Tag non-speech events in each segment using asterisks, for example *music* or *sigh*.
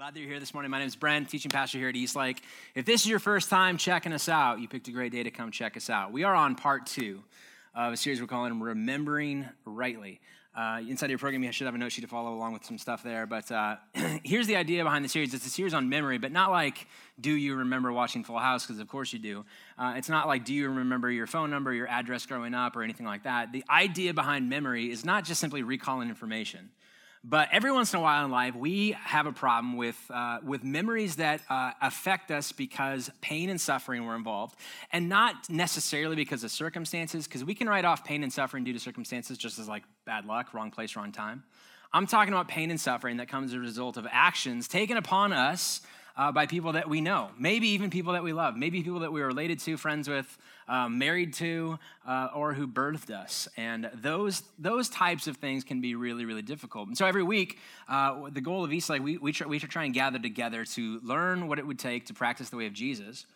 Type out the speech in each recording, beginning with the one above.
Glad that you're here this morning. My name is Brent, teaching pastor here at Eastlake. If this is your first time checking us out, you picked a great day to come check us out. We are on part two of a series we're calling Remembering Rightly. Uh, inside your program, you should have a note sheet to follow along with some stuff there. But uh, *clears throat* here's the idea behind the series it's a series on memory, but not like, do you remember watching Full House? Because of course you do. Uh, it's not like, do you remember your phone number, your address growing up, or anything like that. The idea behind memory is not just simply recalling information. But every once in a while in life, we have a problem with, uh, with memories that uh, affect us because pain and suffering were involved, and not necessarily because of circumstances, because we can write off pain and suffering due to circumstances just as like bad luck, wrong place, wrong time. I'm talking about pain and suffering that comes as a result of actions taken upon us uh, by people that we know, maybe even people that we love, maybe people that we are related to, friends with, um, married to, uh, or who birthed us. And those, those types of things can be really, really difficult. And so every week, uh, the goal of Eastlake, we, we, try, we try and gather together to learn what it would take to practice the way of Jesus.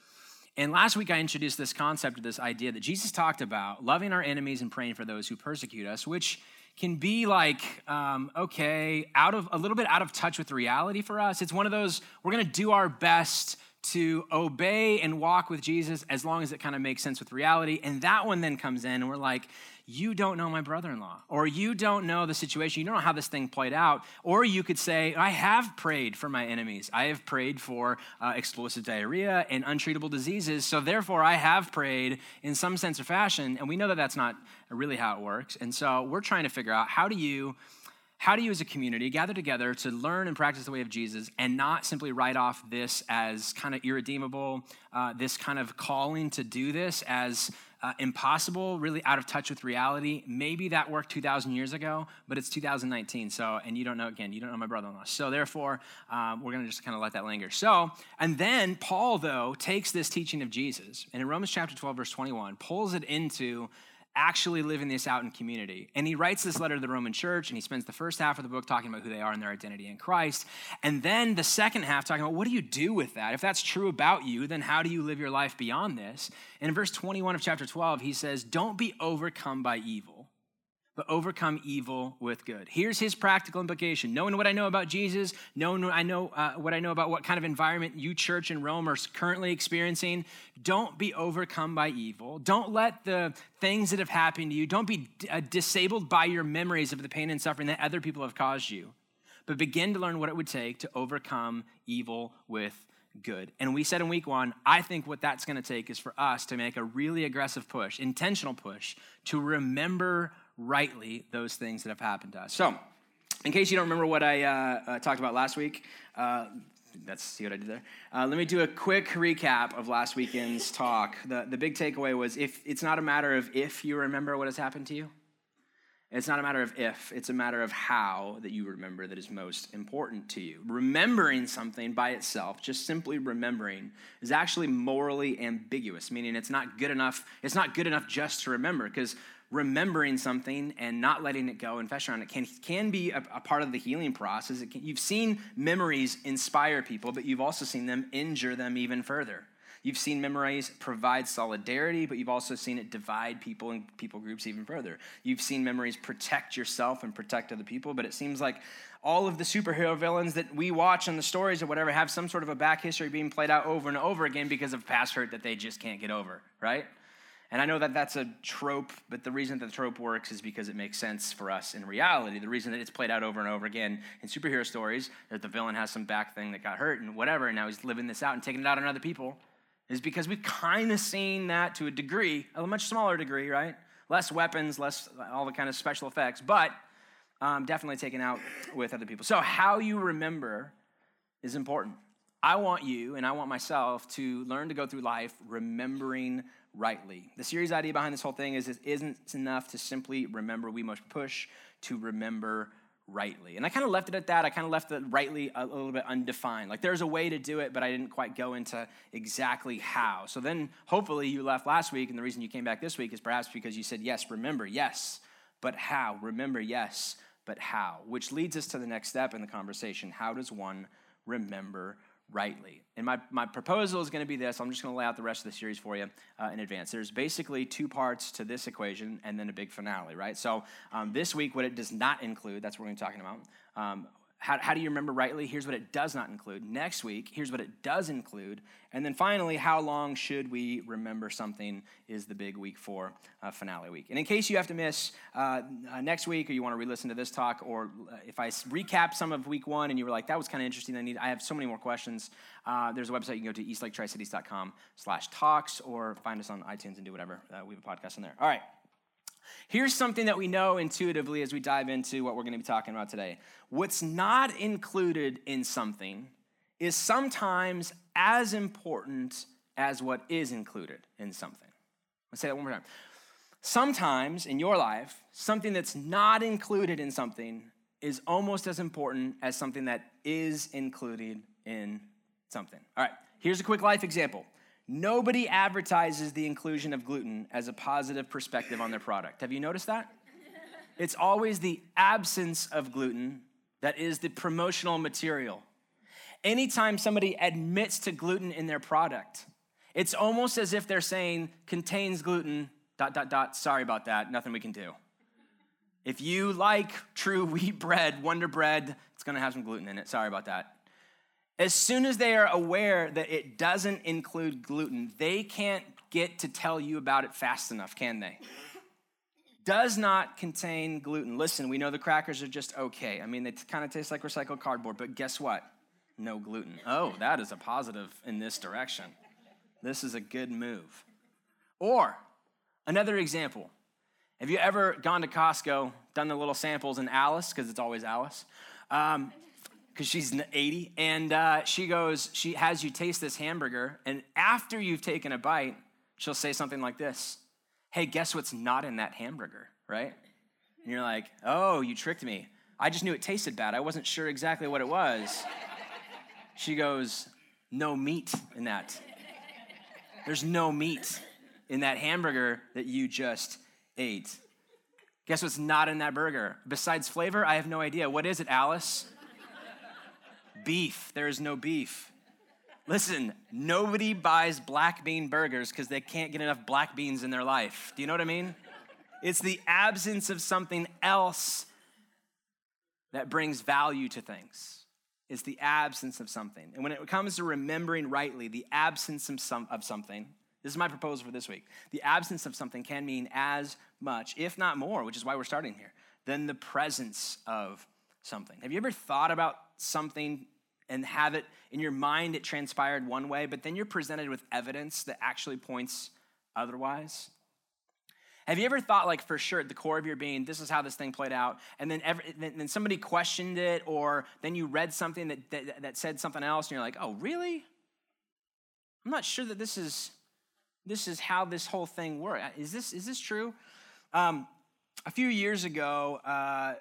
And last week, I introduced this concept, this idea that Jesus talked about loving our enemies and praying for those who persecute us, which can be like, um, okay, out of a little bit out of touch with reality for us. It's one of those, we're gonna do our best to obey and walk with Jesus as long as it kind of makes sense with reality. And that one then comes in, and we're like, you don't know my brother in law, or you don't know the situation, you don't know how this thing played out. Or you could say, I have prayed for my enemies. I have prayed for uh, explosive diarrhea and untreatable diseases. So therefore, I have prayed in some sense or fashion. And we know that that's not really how it works. And so we're trying to figure out how do you how do you as a community gather together to learn and practice the way of jesus and not simply write off this as kind of irredeemable uh, this kind of calling to do this as uh, impossible, really out of touch with reality. Maybe that worked 2,000 years ago, but it's 2019. So, and you don't know, again, you don't know my brother in law. So, therefore, um, we're going to just kind of let that linger. So, and then Paul, though, takes this teaching of Jesus and in Romans chapter 12, verse 21, pulls it into actually living this out in community. And he writes this letter to the Roman church, and he spends the first half of the book talking about who they are and their identity in Christ. And then the second half talking about what do you do with that? If that's true about you, then how do you live your life beyond this? And in verse 21 of chapter 12, he says, Don't be overcome by evil but overcome evil with good. Here's his practical implication. Knowing what I know about Jesus, knowing what I know, uh, what I know about what kind of environment you, church in Rome, are currently experiencing, don't be overcome by evil. Don't let the things that have happened to you, don't be uh, disabled by your memories of the pain and suffering that other people have caused you, but begin to learn what it would take to overcome evil with good. And we said in week one, I think what that's going to take is for us to make a really aggressive push, intentional push, to remember rightly those things that have happened to us. So, in case you don't remember what I uh, uh, talked about last week, uh, that's see what I did there. Uh, let me do a quick recap of last weekend's talk. The, the big takeaway was if it's not a matter of if you remember what has happened to you, it's not a matter of if, it's a matter of how that you remember that is most important to you. Remembering something by itself, just simply remembering, is actually morally ambiguous, meaning it's not good enough, it's not good enough just to remember, because remembering something and not letting it go and fester on it can, can be a, a part of the healing process. Can, you've seen memories inspire people, but you've also seen them injure them even further. You've seen memories provide solidarity, but you've also seen it divide people and people groups even further. You've seen memories protect yourself and protect other people, but it seems like all of the superhero villains that we watch in the stories or whatever have some sort of a back history being played out over and over again because of past hurt that they just can't get over, right? And I know that that's a trope, but the reason that the trope works is because it makes sense for us in reality. The reason that it's played out over and over again in superhero stories, that the villain has some back thing that got hurt and whatever, and now he's living this out and taking it out on other people, is because we've kind of seen that to a degree, a much smaller degree, right? Less weapons, less all the kind of special effects, but um, definitely taken out with other people. So, how you remember is important. I want you and I want myself to learn to go through life remembering rightly. The series idea behind this whole thing is it isn't enough to simply remember, we must push to remember rightly. And I kind of left it at that. I kind of left the rightly a little bit undefined. Like there's a way to do it, but I didn't quite go into exactly how. So then hopefully you left last week, and the reason you came back this week is perhaps because you said, yes, remember, yes, but how? Remember, yes, but how? Which leads us to the next step in the conversation. How does one remember rightly. And my, my proposal is going to be this. I'm just going to lay out the rest of the series for you uh, in advance. There's basically two parts to this equation and then a big finale, right? So um, this week, what it does not include, that's what we're going to be talking about. Um, how, how do you remember rightly? Here's what it does not include. Next week, here's what it does include. And then finally, how long should we remember something is the big week four uh, finale week. And in case you have to miss uh, uh, next week or you want to re listen to this talk, or uh, if I recap some of week one and you were like, that was kind of interesting, I, need, I have so many more questions, uh, there's a website you can go to eastlaketricities.com slash talks or find us on iTunes and do whatever. Uh, we have a podcast in there. All right. Here's something that we know intuitively as we dive into what we're going to be talking about today. What's not included in something is sometimes as important as what is included in something. Let's say that one more time. Sometimes in your life, something that's not included in something is almost as important as something that is included in something. All right, here's a quick life example. Nobody advertises the inclusion of gluten as a positive perspective on their product. Have you noticed that? It's always the absence of gluten that is the promotional material. Anytime somebody admits to gluten in their product, it's almost as if they're saying contains gluten, dot, dot, dot, sorry about that, nothing we can do. If you like true wheat bread, Wonder Bread, it's gonna have some gluten in it, sorry about that. As soon as they are aware that it doesn't include gluten, they can't get to tell you about it fast enough, can they? Does not contain gluten. Listen, we know the crackers are just okay. I mean, they kind of taste like recycled cardboard, but guess what? No gluten. Oh, that is a positive in this direction. This is a good move. Or another example. Have you ever gone to Costco, done the little samples in Alice, because it's always Alice? Um, because she's 80, and uh, she goes, she has you taste this hamburger, and after you've taken a bite, she'll say something like this Hey, guess what's not in that hamburger, right? And you're like, Oh, you tricked me. I just knew it tasted bad. I wasn't sure exactly what it was. She goes, No meat in that. There's no meat in that hamburger that you just ate. Guess what's not in that burger? Besides flavor, I have no idea. What is it, Alice? Beef. There is no beef. Listen, nobody buys black bean burgers because they can't get enough black beans in their life. Do you know what I mean? It's the absence of something else that brings value to things. It's the absence of something. And when it comes to remembering rightly, the absence of, some, of something, this is my proposal for this week. The absence of something can mean as much, if not more, which is why we're starting here, than the presence of something. Have you ever thought about something and have it in your mind, it transpired one way, but then you're presented with evidence that actually points otherwise. Have you ever thought, like, for sure, at the core of your being, this is how this thing played out, and then, every, then somebody questioned it, or then you read something that, that, that said something else, and you're like, oh, really? I'm not sure that this is this is how this whole thing works. Is this is this true? Um, a few years ago, uh,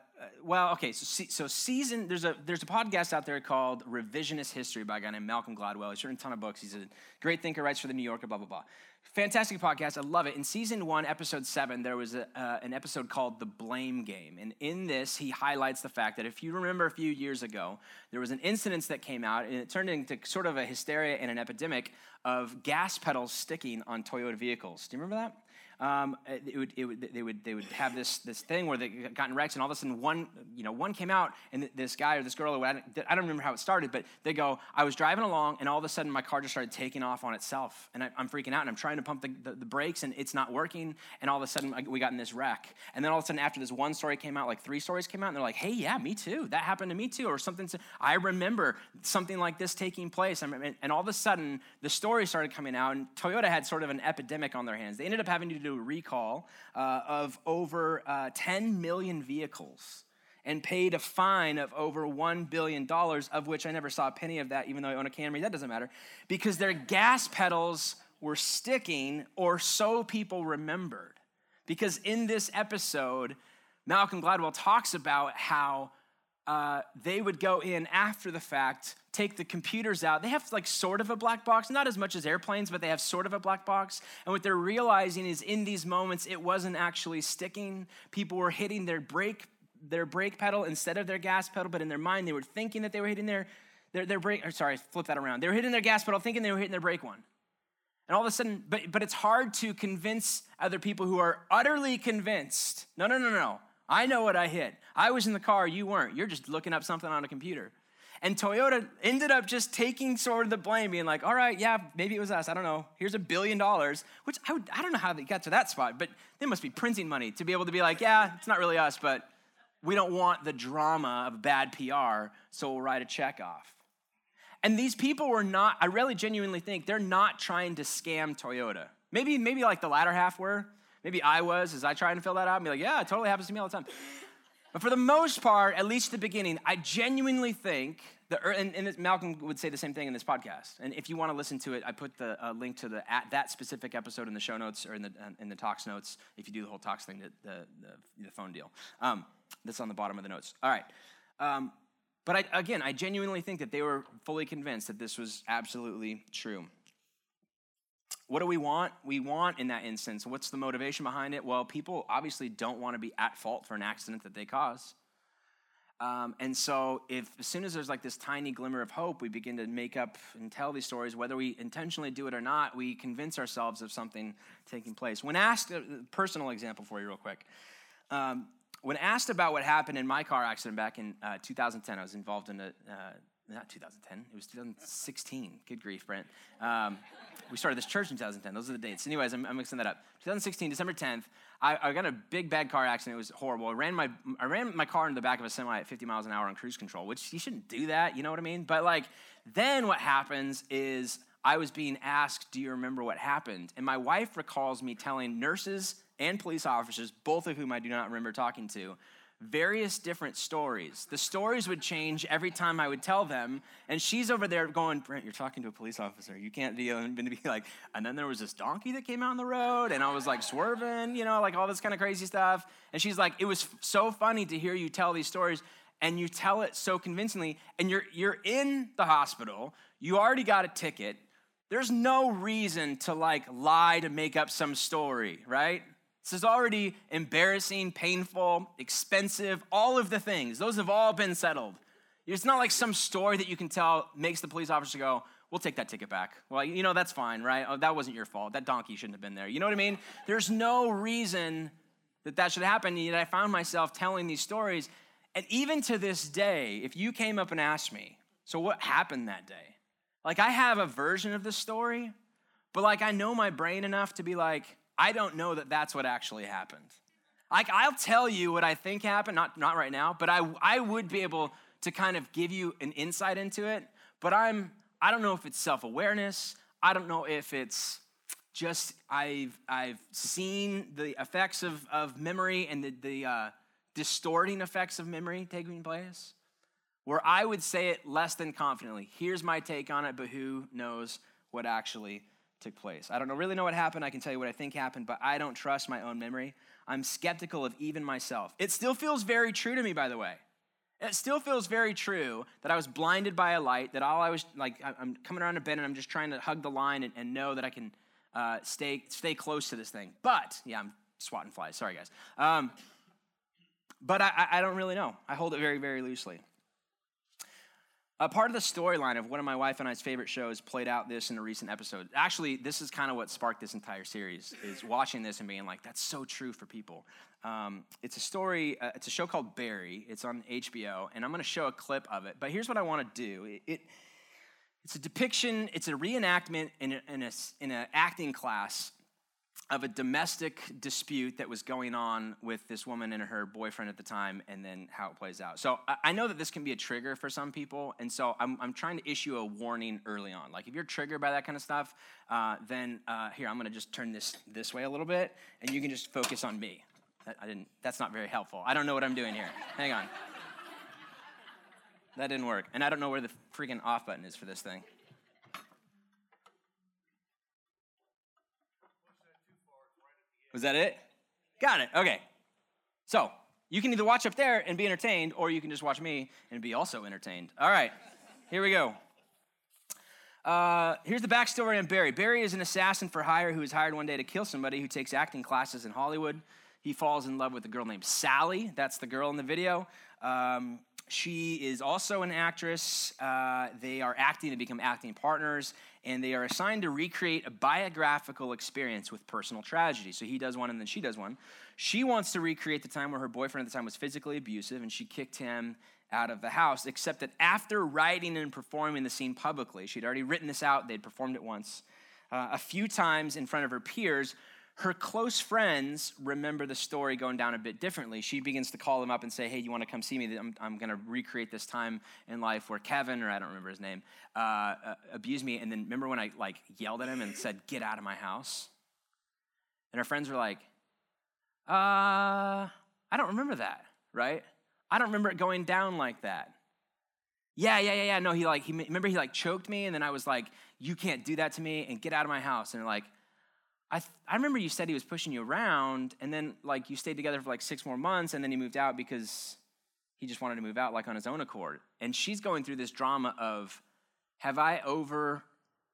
well, okay, so, so season, there's a, there's a podcast out there called Revisionist History by a guy named Malcolm Gladwell. He's written a ton of books. He's a great thinker, writes for The New Yorker, blah, blah, blah. Fantastic podcast. I love it. In season one, episode seven, there was a, uh, an episode called The Blame Game. And in this, he highlights the fact that if you remember a few years ago, there was an incident that came out, and it turned into sort of a hysteria and an epidemic of gas pedals sticking on Toyota vehicles. Do you remember that? Um, it would, it would, they, would, they would have this, this thing where they got in wrecks, and all of a sudden one, you know, one came out, and this guy or this girl, I don't, I don't remember how it started, but they go, I was driving along, and all of a sudden my car just started taking off on itself, and I, am freaking out, and I'm trying to pump the, the, the, brakes, and it's not working, and all of a sudden we got in this wreck. And then all of a sudden after this one story came out, like three stories came out, and they're like, hey, yeah, me too. That happened to me too, or something. I remember something like this taking place, and all of a sudden the story started coming out, and Toyota had sort of an epidemic on their hands. They ended up having to do recall uh, of over uh, 10 million vehicles and paid a fine of over $1 billion, of which I never saw a penny of that, even though I own a Camry. That doesn't matter. Because their gas pedals were sticking, or so people remembered. Because in this episode, Malcolm Gladwell talks about how uh, they would go in after the fact, take the computers out. They have like sort of a black box, not as much as airplanes, but they have sort of a black box. And what they're realizing is in these moments, it wasn't actually sticking. People were hitting their brake, their brake pedal instead of their gas pedal, but in their mind, they were thinking that they were hitting their, their, their brake, or sorry, flip that around. They were hitting their gas pedal, thinking they were hitting their brake one. And all of a sudden, but, but it's hard to convince other people who are utterly convinced no, no, no, no. I know what I hit. I was in the car, you weren't. You're just looking up something on a computer. And Toyota ended up just taking sort of the blame, being like, all right, yeah, maybe it was us. I don't know. Here's a billion dollars, which I, would, I don't know how they got to that spot, but they must be printing money to be able to be like, yeah, it's not really us, but we don't want the drama of bad PR, so we'll write a check off. And these people were not, I really genuinely think they're not trying to scam Toyota. Maybe, maybe like the latter half were. Maybe I was, as I try and fill that out and be like, yeah, it totally happens to me all the time. But for the most part, at least the beginning, I genuinely think that, and, and, Malcolm would say the same thing in this podcast. And if you want to listen to it, I put the uh, link to the at that specific episode in the show notes or in the uh, in the talks notes. If you do the whole talks thing, the the, the, the phone deal, um, that's on the bottom of the notes. All right. Um, but I, again, I genuinely think that they were fully convinced that this was absolutely true. What do we want? We want in that instance. What's the motivation behind it? Well, people obviously don't want to be at fault for an accident that they cause. Um, and so, if as soon as there's like this tiny glimmer of hope, we begin to make up and tell these stories, whether we intentionally do it or not, we convince ourselves of something taking place. When asked, a personal example for you, real quick. Um, when asked about what happened in my car accident back in uh, 2010, I was involved in a, uh, not 2010, it was 2016. Good grief, Brent. Um, we started this church in 2010. Those are the dates. Anyways, I'm, I'm mixing that up. 2016, December 10th, I, I, got a big bad car accident. It was horrible. I ran my I ran my car into the back of a semi at 50 miles an hour on cruise control, which you shouldn't do that. You know what I mean? But like, then what happens is I was being asked, "Do you remember what happened?" And my wife recalls me telling nurses and police officers, both of whom I do not remember talking to, various different stories. The stories would change every time I would tell them, and she's over there going, Brent, you're talking to a police officer. You can't be, uh, and be like, and then there was this donkey that came out on the road, and I was like swerving, you know, like all this kind of crazy stuff. And she's like, it was so funny to hear you tell these stories, and you tell it so convincingly, and you're you're in the hospital, you already got a ticket. There's no reason to like lie to make up some story, right? This is already embarrassing, painful, expensive, all of the things. Those have all been settled. It's not like some story that you can tell makes the police officer go, We'll take that ticket back. Well, you know, that's fine, right? Oh, that wasn't your fault. That donkey shouldn't have been there. You know what I mean? There's no reason that that should happen. And yet I found myself telling these stories. And even to this day, if you came up and asked me, So what happened that day? Like, I have a version of the story, but like, I know my brain enough to be like, I don't know that that's what actually happened. Like, I'll tell you what I think happened, not, not right now, but I, I would be able to kind of give you an insight into it. But I'm, I don't know if it's self awareness. I don't know if it's just I've, I've seen the effects of, of memory and the, the uh, distorting effects of memory taking place, where I would say it less than confidently. Here's my take on it, but who knows what actually took place. I don't know, really know what happened. I can tell you what I think happened, but I don't trust my own memory. I'm skeptical of even myself. It still feels very true to me, by the way. It still feels very true that I was blinded by a light, that all I was like, I'm coming around a bend and I'm just trying to hug the line and, and know that I can uh, stay, stay close to this thing. But, yeah, I'm swatting flies. Sorry, guys. Um, but I, I don't really know. I hold it very, very loosely. A part of the storyline of one of my wife and I's favorite shows played out this in a recent episode. Actually, this is kind of what sparked this entire series, is watching this and being like, that's so true for people. Um, it's a story, uh, it's a show called Barry. It's on HBO, and I'm going to show a clip of it. But here's what I want to do. It, it, it's a depiction, it's a reenactment in an in a, in a acting class of a domestic dispute that was going on with this woman and her boyfriend at the time, and then how it plays out. So I know that this can be a trigger for some people, and so I'm, I'm trying to issue a warning early on. Like if you're triggered by that kind of stuff, uh, then uh, here I'm going to just turn this this way a little bit, and you can just focus on me. I didn't. That's not very helpful. I don't know what I'm doing here. Hang on. That didn't work, and I don't know where the freaking off button is for this thing. Was that it? Got it. Okay. So you can either watch up there and be entertained, or you can just watch me and be also entertained. All right, here we go. Uh, here's the backstory on Barry. Barry is an assassin for hire who is hired one day to kill somebody who takes acting classes in Hollywood. He falls in love with a girl named Sally. That's the girl in the video. Um, she is also an actress. Uh, they are acting to become acting partners, and they are assigned to recreate a biographical experience with personal tragedy. So he does one, and then she does one. She wants to recreate the time where her boyfriend at the time was physically abusive, and she kicked him out of the house, except that after writing and performing the scene publicly, she'd already written this out, they'd performed it once, uh, a few times in front of her peers, her close friends remember the story going down a bit differently. She begins to call them up and say, Hey, you want to come see me? I'm, I'm going to recreate this time in life where Kevin, or I don't remember his name, uh, uh, abused me. And then remember when I like yelled at him and said, Get out of my house? And her friends were like, Uh, I don't remember that, right? I don't remember it going down like that. Yeah, yeah, yeah, yeah. No, he like, he, remember he like choked me, and then I was like, You can't do that to me, and get out of my house. And they're like, I, th- I remember you said he was pushing you around, and then like you stayed together for like six more months, and then he moved out because he just wanted to move out like on his own accord. And she's going through this drama of, have I over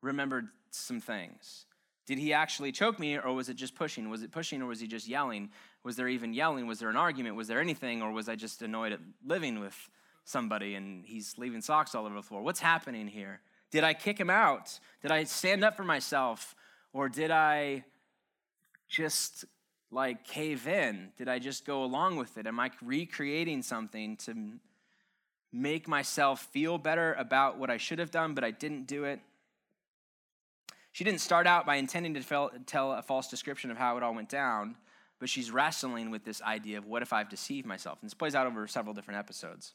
remembered some things? Did he actually choke me, or was it just pushing? Was it pushing, or was he just yelling? Was there even yelling? Was there an argument? Was there anything, or was I just annoyed at living with somebody and he's leaving socks all over the floor? What's happening here? Did I kick him out? Did I stand up for myself? Or did I just like cave in? Did I just go along with it? Am I recreating something to make myself feel better about what I should have done, but I didn't do it? She didn't start out by intending to tell a false description of how it all went down, but she's wrestling with this idea of what if I've deceived myself? And this plays out over several different episodes.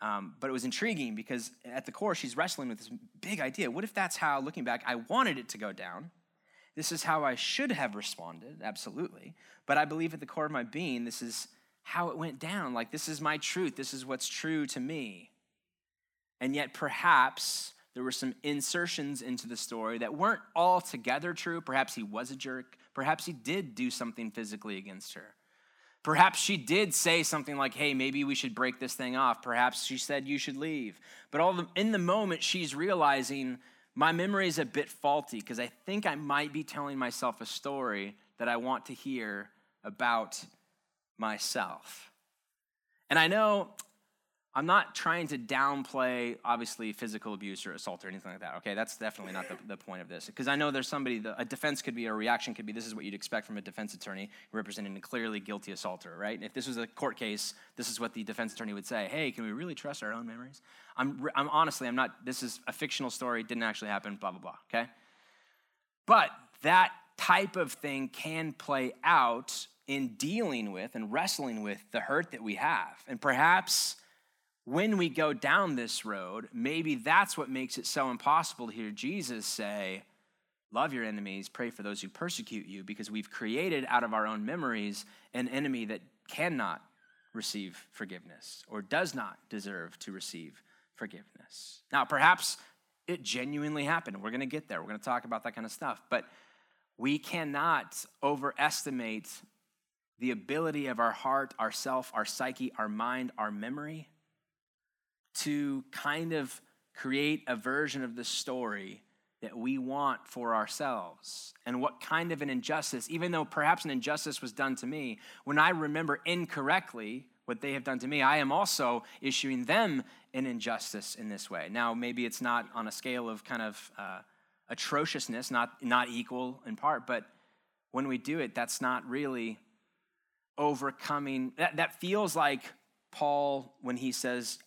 Um, but it was intriguing because at the core, she's wrestling with this big idea. What if that's how, looking back, I wanted it to go down? This is how I should have responded, absolutely. But I believe at the core of my being, this is how it went down. Like, this is my truth. This is what's true to me. And yet, perhaps there were some insertions into the story that weren't altogether true. Perhaps he was a jerk. Perhaps he did do something physically against her. Perhaps she did say something like, hey, maybe we should break this thing off. Perhaps she said you should leave. But all the, in the moment, she's realizing my memory is a bit faulty because I think I might be telling myself a story that I want to hear about myself. And I know I'm not trying to downplay, obviously, physical abuse or assault or anything like that. Okay, that's definitely not the, the point of this. Because I know there's somebody, a defense could be, a reaction could be, this is what you'd expect from a defense attorney representing a clearly guilty assaulter, right? If this was a court case, this is what the defense attorney would say. Hey, can we really trust our own memories? I'm, I'm honestly, I'm not, this is a fictional story, didn't actually happen, blah, blah, blah, okay? But that type of thing can play out in dealing with and wrestling with the hurt that we have. And perhaps when we go down this road, maybe that's what makes it so impossible to hear Jesus say, Love your enemies, pray for those who persecute you, because we've created out of our own memories an enemy that cannot receive forgiveness or does not deserve to receive forgiveness. Now, perhaps it genuinely happened. We're going to get there. We're going to talk about that kind of stuff. But we cannot overestimate the ability of our heart, our self, our psyche, our mind, our memory to kind of create a version of the story that we want for ourselves and what kind of an injustice, even though perhaps an injustice was done to me, when I remember incorrectly what they have done to me, I am also issuing them an injustice in this way. Now, maybe it's not on a scale of kind of uh, atrociousness, not, not equal in part, but when we do it, that's not really overcoming. That, that feels like Paul when he says,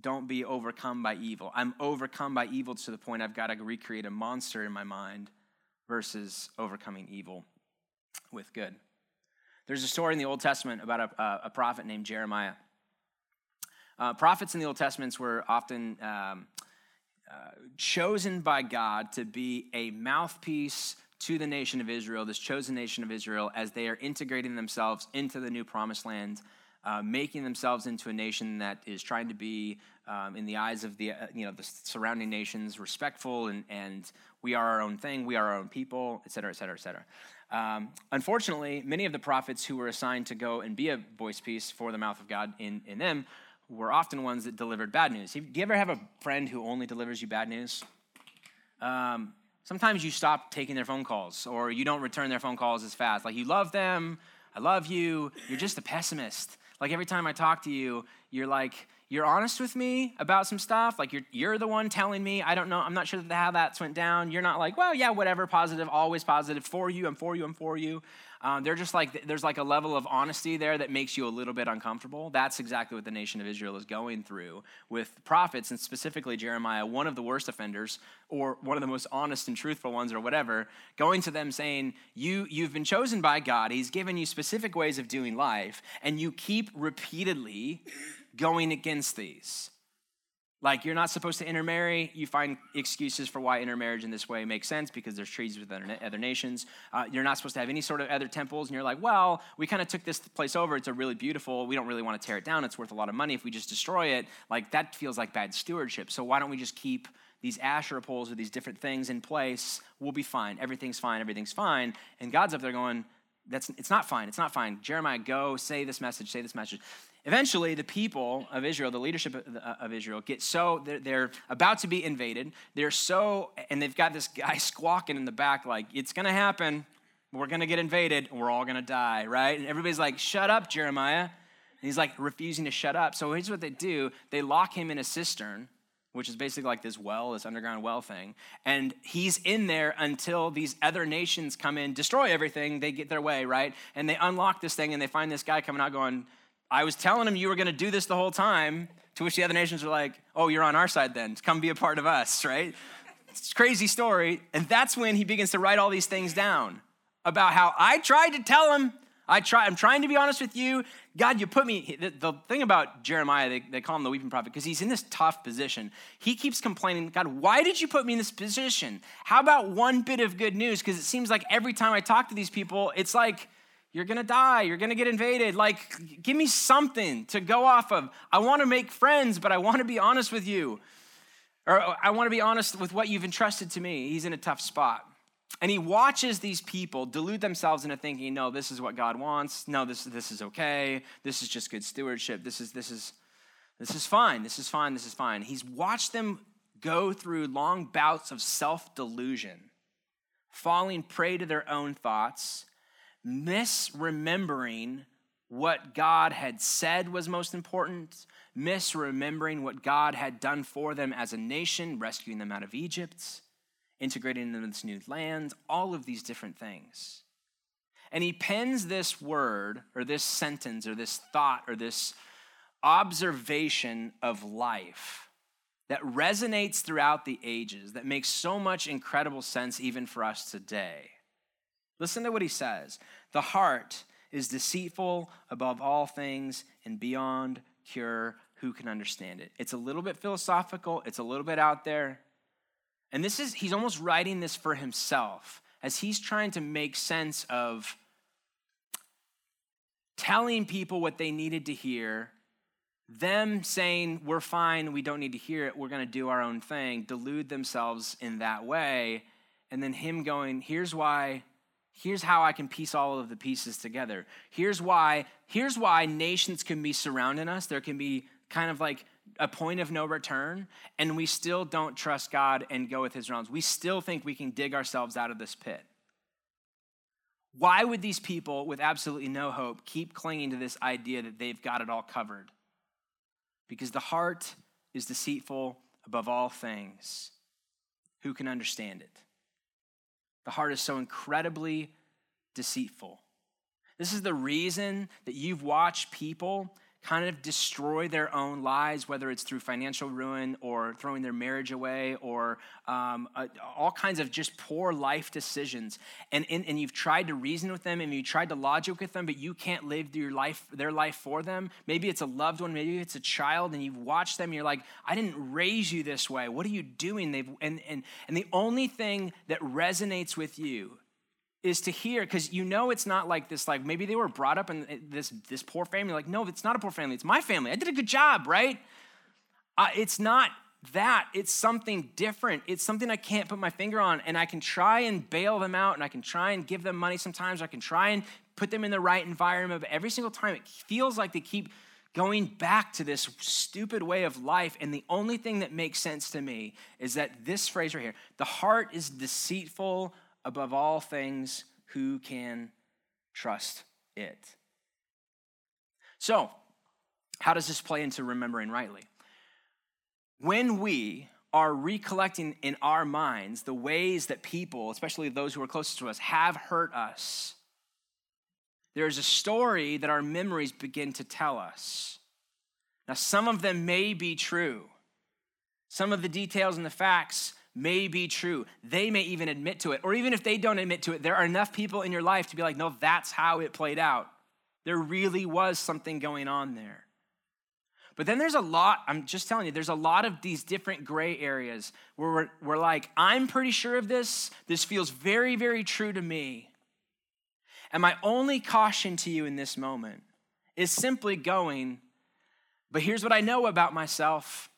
don't be overcome by evil. I'm overcome by evil to the point I've got to recreate a monster in my mind versus overcoming evil with good. There's a story in the Old Testament about a, a prophet named Jeremiah. Uh, prophets in the Old Testaments were often um, uh, chosen by God to be a mouthpiece to the nation of Israel, this chosen nation of Israel, as they are integrating themselves into the new promised land uh, making themselves into a nation that is trying to be, um, in the eyes of the uh, you know the surrounding nations, respectful and and we are our own thing, we are our own people, et cetera, et cetera, et cetera. Um, unfortunately, many of the prophets who were assigned to go and be a voice piece for the mouth of God in, in them were often ones that delivered bad news. Do you ever have a friend who only delivers you bad news? Um, sometimes you stop taking their phone calls or you don't return their phone calls as fast. Like you love them, I love you, you're just a pessimist. Like every time I talk to you, you're like, you're honest with me about some stuff. Like you're you're the one telling me. I don't know. I'm not sure how that went down. You're not like, well, yeah, whatever, positive, always positive for you. I'm for you. I'm for you. Um, they're just like there's like a level of honesty there that makes you a little bit uncomfortable. That's exactly what the nation of Israel is going through with prophets and specifically Jeremiah, one of the worst offenders or one of the most honest and truthful ones or whatever, going to them saying, "You you've been chosen by God. He's given you specific ways of doing life, and you keep repeatedly going against these." Like, you're not supposed to intermarry. You find excuses for why intermarriage in this way makes sense because there's treaties with other nations. Uh, you're not supposed to have any sort of other temples. And you're like, well, we kind of took this place over. It's a really beautiful. We don't really want to tear it down. It's worth a lot of money. If we just destroy it, like, that feels like bad stewardship. So why don't we just keep these Asherah poles or these different things in place? We'll be fine. Everything's fine. Everything's fine. And God's up there going, that's, it's not fine. It's not fine. Jeremiah, go say this message, say this message. Eventually, the people of Israel, the leadership uh, of Israel, get so, they're, they're, about to be invaded. They're so, and they've got this guy *laughs* squawking in the back, like, it's gonna happen. We're gonna get invaded. We're all gonna die, right? And everybody's like, shut up, Jeremiah. And he's like refusing to shut up. So here's what they do they lock him in a cistern which is basically like this well, this underground well thing. And he's in there until these other nations come in, destroy everything, they get their way, right? And they unlock this thing and they find this guy coming out going, I was telling him you were going to do this the whole time. To which the other nations are like, oh, you're on our side then. Come be a part of us, right? It's crazy story. And that's when he begins to write all these things down about how I tried to tell him I try, I'm trying to be honest with you. God, you put me. The, the thing about Jeremiah, they, they call him the weeping prophet because he's in this tough position. He keeps complaining, God, why did you put me in this position? How about one bit of good news? Because it seems like every time I talk to these people, it's like, you're gonna die, you're gonna get invaded. Like, give me something to go off of. I wanna make friends, but I wanna be honest with you. Or uh, I wanna be honest with what you've entrusted to me. He's in a tough spot. And he watches these people delude themselves into thinking, no, this is what God wants. No, this, this is okay. This is just good stewardship. This is, this is, this is fine. This is fine. This is fine. He's watched them go through long bouts of self delusion, falling prey to their own thoughts, misremembering what God had said was most important, misremembering what God had done for them as a nation, rescuing them out of Egypt integrating them into this new land, all of these different things. And he pens this word or this sentence or this thought or this observation of life that resonates throughout the ages, that makes so much incredible sense even for us today. Listen to what he says The heart is deceitful above all things and beyond cure. Who can understand it? It's a little bit philosophical, it's a little bit out there, and this is, he's almost writing this for himself as he's trying to make sense of telling people what they needed to hear, them saying, We're fine, we don't need to hear it, we're going to do our own thing, delude themselves in that way. And then him going, Here's why. Here's how I can piece all of the pieces together. Here's why, here's why nations can be surrounding us. There can be kind of like a point of no return and we still don't trust God and go with his realms. We still think we can dig ourselves out of this pit. Why would these people with absolutely no hope keep clinging to this idea that they've got it all covered? Because the heart is deceitful above all things. Who can understand it? The heart is so incredibly deceitful. This is the reason that you've watched people kind of destroy their own lives, whether it's through financial ruin or throwing their marriage away or um, uh, all kinds of just poor life decisions. And, and, and you've tried to reason with them and you tried to logic with them, but you can't live your life, their life for them. Maybe it's a loved one, maybe it's a child, and you've watched them and you're like, I didn't raise you this way. What are you doing? They've, and, and, and the only thing that resonates with you is to hear because you know it's not like this like maybe they were brought up in this this poor family like no it's not a poor family it's my family i did a good job right? Uh, it's not that it's something different it's something i can't put my finger on and i can try and bail them out and i can try and give them money sometimes i can try and put them in the right environment but every single time it feels like they keep going back to this stupid way of life and the only thing that makes sense to me is that this phrase right here the heart is deceitful above all things, who can trust it? So, How does this play into remembering rightly? When we are recollecting in our minds the ways that people, especially those who are closest to us, have hurt us, there's a story that our memories begin to tell us. Now, some of them may be true. Some of the details and the facts may be true. They may even admit to it. Or even if they don't admit to it, there are enough people in your life to be like, no, that's how it played out. There really was something going on there. But then there's a lot, I'm just telling you, there's a lot of these different gray areas where we're, we're like, I'm pretty sure of this. This feels very, very true to me. And my only caution to you in this moment is simply going, but here's what I know about myself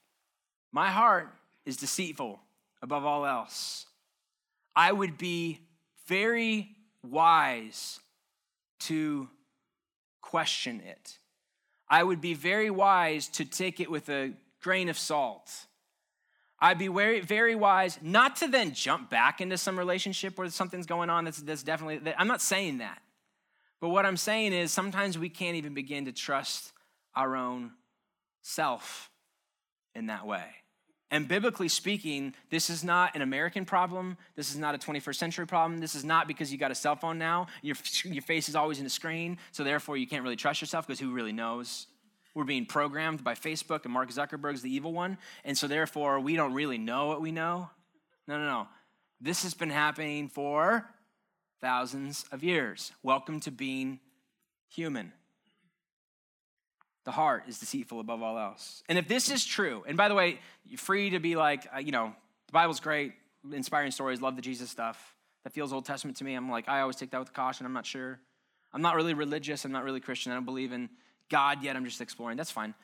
my heart is deceitful above all else. I would be very wise to question it. I would be very wise to take it with a grain of salt. I'd be very, very wise not to then jump back into some relationship where something's going on that's, that's definitely, I'm not saying that. But what I'm saying is sometimes we can't even begin to trust our own self in that way. And biblically speaking, this is not an American problem. This is not a 21st century problem. This is not because you got a cell phone now. Your, your face is always in the screen, so therefore you can't really trust yourself because who really knows? We're being programmed by Facebook and Mark Zuckerberg's the evil one, and so therefore we don't really know what we know. No, no, no. This has been happening for thousands of years. Welcome to being human. The heart is deceitful above all else. And if this is true, and by the way, you're free to be like, uh, you know, the Bible's great, inspiring stories, love the Jesus stuff. That feels Old Testament to me. I'm like, I always take that with caution. I'm not sure. I'm not really religious. I'm not really Christian. I don't believe in God yet. I'm just exploring. That's fine.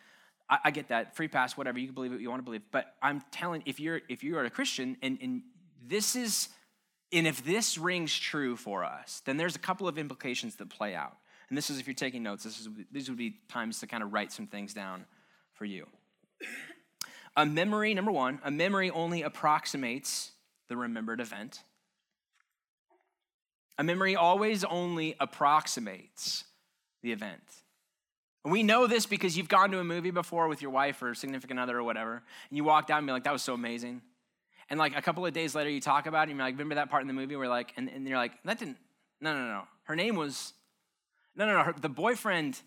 I, I get that. Free pass, whatever. You can believe what you want to believe. But I'm telling, if you're if you are a Christian and, and this is, and if this rings true for us, then there's a couple of implications that play out. And this is if you're taking notes, this is, these would be times to kind of write some things down for you. A memory, number one, a memory only approximates the remembered event. A memory always only approximates the event. And we know this because you've gone to a movie before with your wife or significant other or whatever, and you walked out and be like, that was so amazing. And like a couple of days later, you talk about it, and you're like, remember that part in the movie where like, and, and you're like, that didn't, no, no, no. Her name was no, no, no. Her, the boyfriend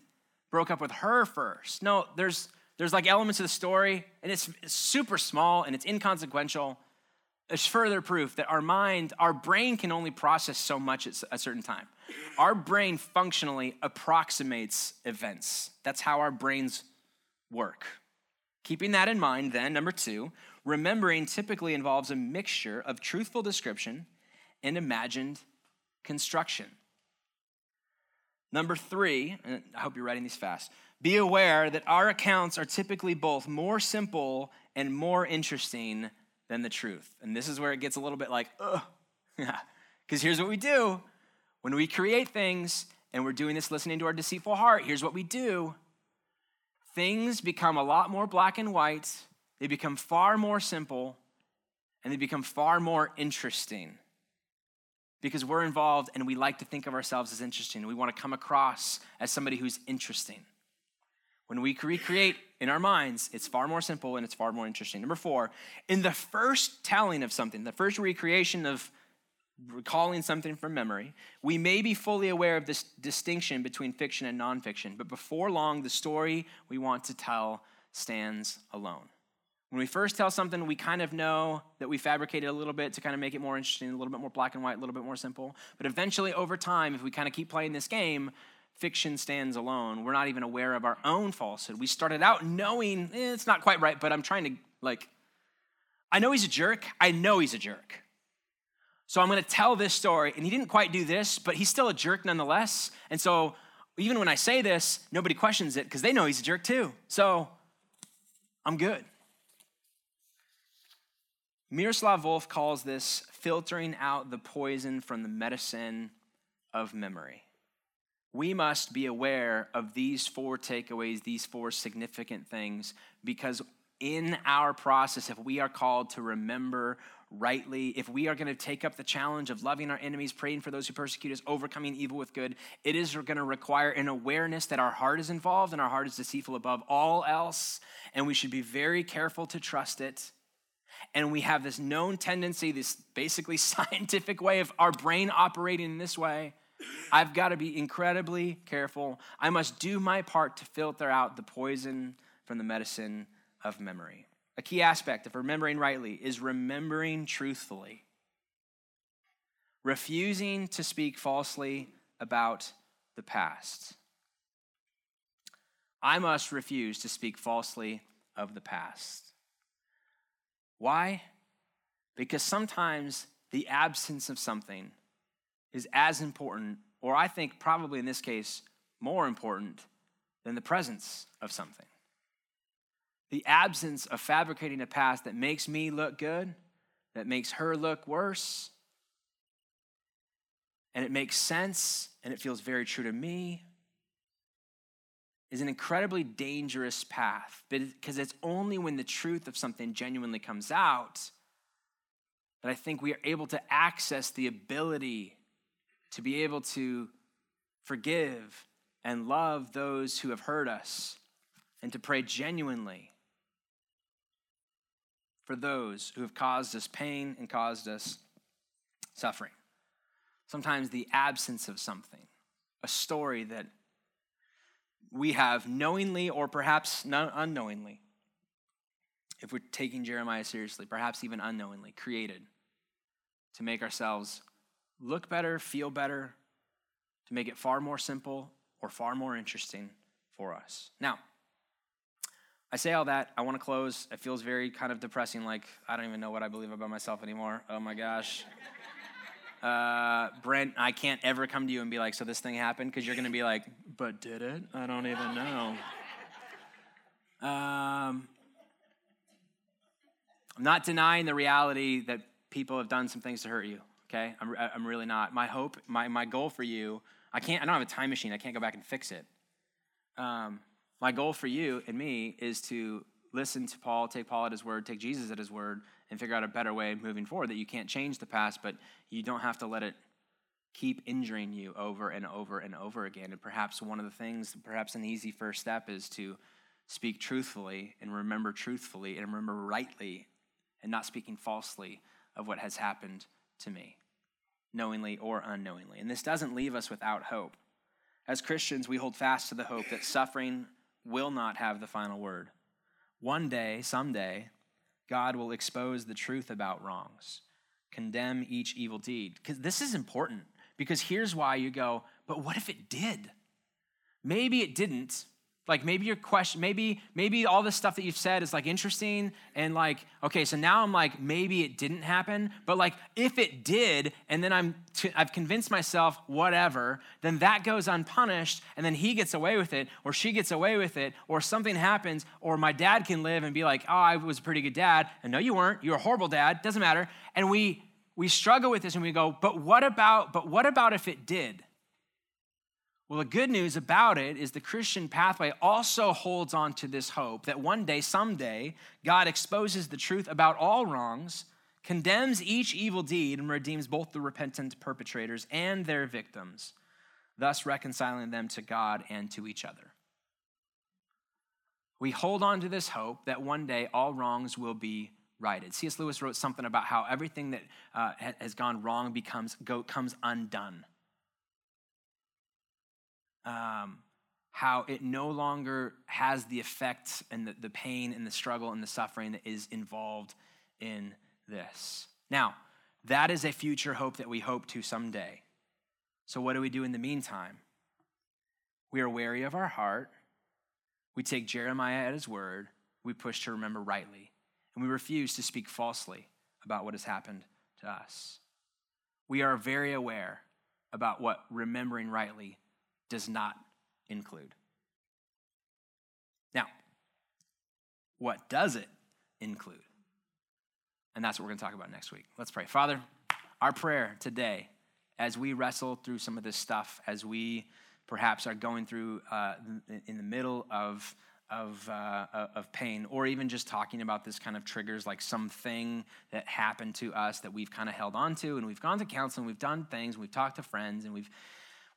broke up with her first. No, there's there's like elements of the story, and it's, it's super small and it's inconsequential. It's further proof that our mind, our brain can only process so much at a certain time. Our brain functionally approximates events. That's how our brains work. Keeping that in mind, then, number two, remembering typically involves a mixture of truthful description and imagined construction. Number three, I hope you're writing these fast. Be aware that our accounts are typically both more simple and more interesting than the truth. And this is where it gets a little bit like, ugh. *laughs* Because here's what we do when we create things and we're doing this listening to our deceitful heart, here's what we do things become a lot more black and white, they become far more simple, and they become far more interesting because we're involved and we like to think of ourselves as interesting. We want to come across as somebody who's interesting. When we recreate in our minds, it's far more simple and it's far more interesting. Number four, in the first telling of something, the first recreation of recalling something from memory, we may be fully aware of this distinction between fiction and nonfiction, but before long, the story we want to tell stands alone. When we first tell something, we kind of know that we fabricated a little bit to kind of make it more interesting, a little bit more black and white, a little bit more simple. But eventually, over time, if we kind of keep playing this game, fiction stands alone. We're not even aware of our own falsehood. We started out knowing eh, it's not quite right, but I'm trying to, like, I know he's a jerk. I know he's a jerk. So I'm going to tell this story. And he didn't quite do this, but he's still a jerk nonetheless. And so even when I say this, nobody questions it because they know he's a jerk too. So I'm good. Miroslav Volf calls this filtering out the poison from the medicine of memory. We must be aware of these four takeaways, these four significant things, because in our process, if we are called to remember rightly, if we are going to take up the challenge of loving our enemies, praying for those who persecute us, overcoming evil with good, it is going to require an awareness that our heart is involved and our heart is deceitful above all else, and we should be very careful to trust it. And we have this known tendency, this basically *laughs* scientific way of our brain operating in this way. I've got to be incredibly careful. I must do my part to filter out the poison from the medicine of memory. A key aspect of remembering rightly is remembering truthfully, refusing to speak falsely about the past. I must refuse to speak falsely of the past. Why? Because sometimes the absence of something is as important, or I think probably in this case, more important than the presence of something the absence of fabricating a past that makes me look good, that makes her look worse, and it makes sense and it feels very true to me, is an incredibly dangerous path because it's only when the truth of something genuinely comes out that I think we are able to access the ability to be able to forgive and love those who have hurt us and to pray genuinely for those who have caused us pain and caused us suffering. Sometimes the absence of something, a story that we have knowingly or perhaps unknowingly, if we're taking Jeremiah seriously, perhaps even unknowingly, created to make ourselves look better, feel better, to make it far more simple or far more interesting for us. Now, I say all that. I want to close. It feels very kind of depressing. Like, I don't even know what I believe about myself anymore. Oh my gosh. Uh, Brent, I can't ever come to you and be like, so this thing happened? Because you're going to be like, but did it? I don't even know. Um, I'm not denying the reality that people have done some things to hurt you, okay? I'm, I'm really not. My hope, my, my goal for you, I can't, I don't have a time machine. I can't go back and fix it. Um, my goal for you and me is to listen to Paul, take Paul at his word, take Jesus at his word, and figure out a better way moving forward that you can't change the past, but you don't have to let it keep injuring you over and over and over again. And perhaps one of the things, perhaps an easy first step is to speak truthfully and remember truthfully and remember rightly and not speaking falsely of what has happened to me, knowingly or unknowingly. And this doesn't leave us without hope. As Christians, we hold fast to the hope that suffering will not have the final word. One day, someday, God will expose the truth about wrongs, condemn each evil deed. Because this is important, because here's why you go, but what if it did? Maybe it didn't, like maybe your question, maybe maybe all this stuff that you've said is like interesting and like okay, so now I'm like maybe it didn't happen, but like if it did, and then I'm t- I've convinced myself whatever, then that goes unpunished, and then he gets away with it, or she gets away with it, or something happens, or my dad can live and be like, oh, I was a pretty good dad, and no, you weren't, you're a horrible dad, doesn't matter, and we we struggle with this and we go, but what about but what about if it did? Well, the good news about it is the Christian pathway also holds on to this hope that one day, someday, God exposes the truth about all wrongs, condemns each evil deed, and redeems both the repentant perpetrators and their victims, thus reconciling them to God and to each other. We hold on to this hope that one day all wrongs will be righted. C.S. Lewis wrote something about how everything that uh, has gone wrong becomes go, comes undone um, how it no longer has the effect and the, the pain and the struggle and the suffering that is involved in this. Now, that is a future hope that we hope to someday. So, what do we do in the meantime? We are wary of our heart. We take Jeremiah at his word. We push to remember rightly. And we refuse to speak falsely about what has happened to us. We are very aware about what remembering rightly does not include. Now, what does it include? And that's what we're going to talk about next week. Let's pray. Father, our prayer today, as we wrestle through some of this stuff, as we perhaps are going through uh, in the middle of of, uh, of pain, or even just talking about this kind of triggers like something that happened to us that we've kind of held on to, and we've gone to counseling, we've done things, we've talked to friends, and we've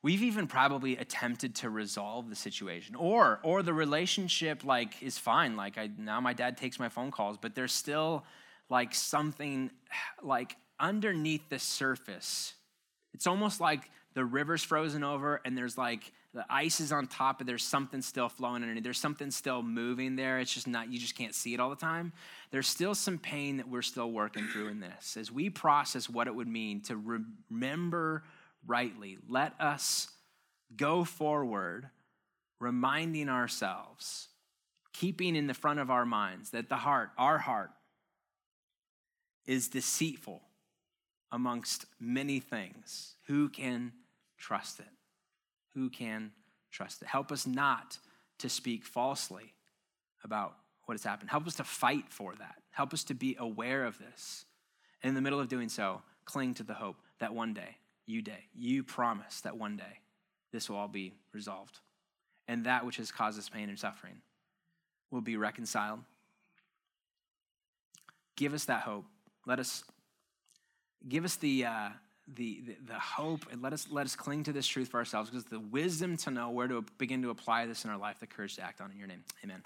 we've even probably attempted to resolve the situation or or the relationship like is fine. Like i now my dad takes my phone calls but there's still like something *sighs* like underneath the surface. It's almost like the river's frozen over and there's like the ice is on top but there's something still flowing underneath. There's something still moving there. It's just not you just can't see it all the time. There's still some pain that we're still working through in this. As we process what it would mean to remember rightly let us go forward reminding ourselves keeping in the front of our minds that the heart our heart is deceitful amongst many things who can trust it who can trust it. Help us not to speak falsely about what has happened. Help us to fight for that. Help us to be aware of this. And in the middle of doing so, cling to the hope that one day, you day, you promise that one day this will all be resolved. And that which has caused us pain and suffering will be reconciled. Give us that hope. Let us give us the uh, the, the, the, hope and let us let us cling to this truth for ourselves because the wisdom to know where to begin to apply this in our life the courage to act on in your name amen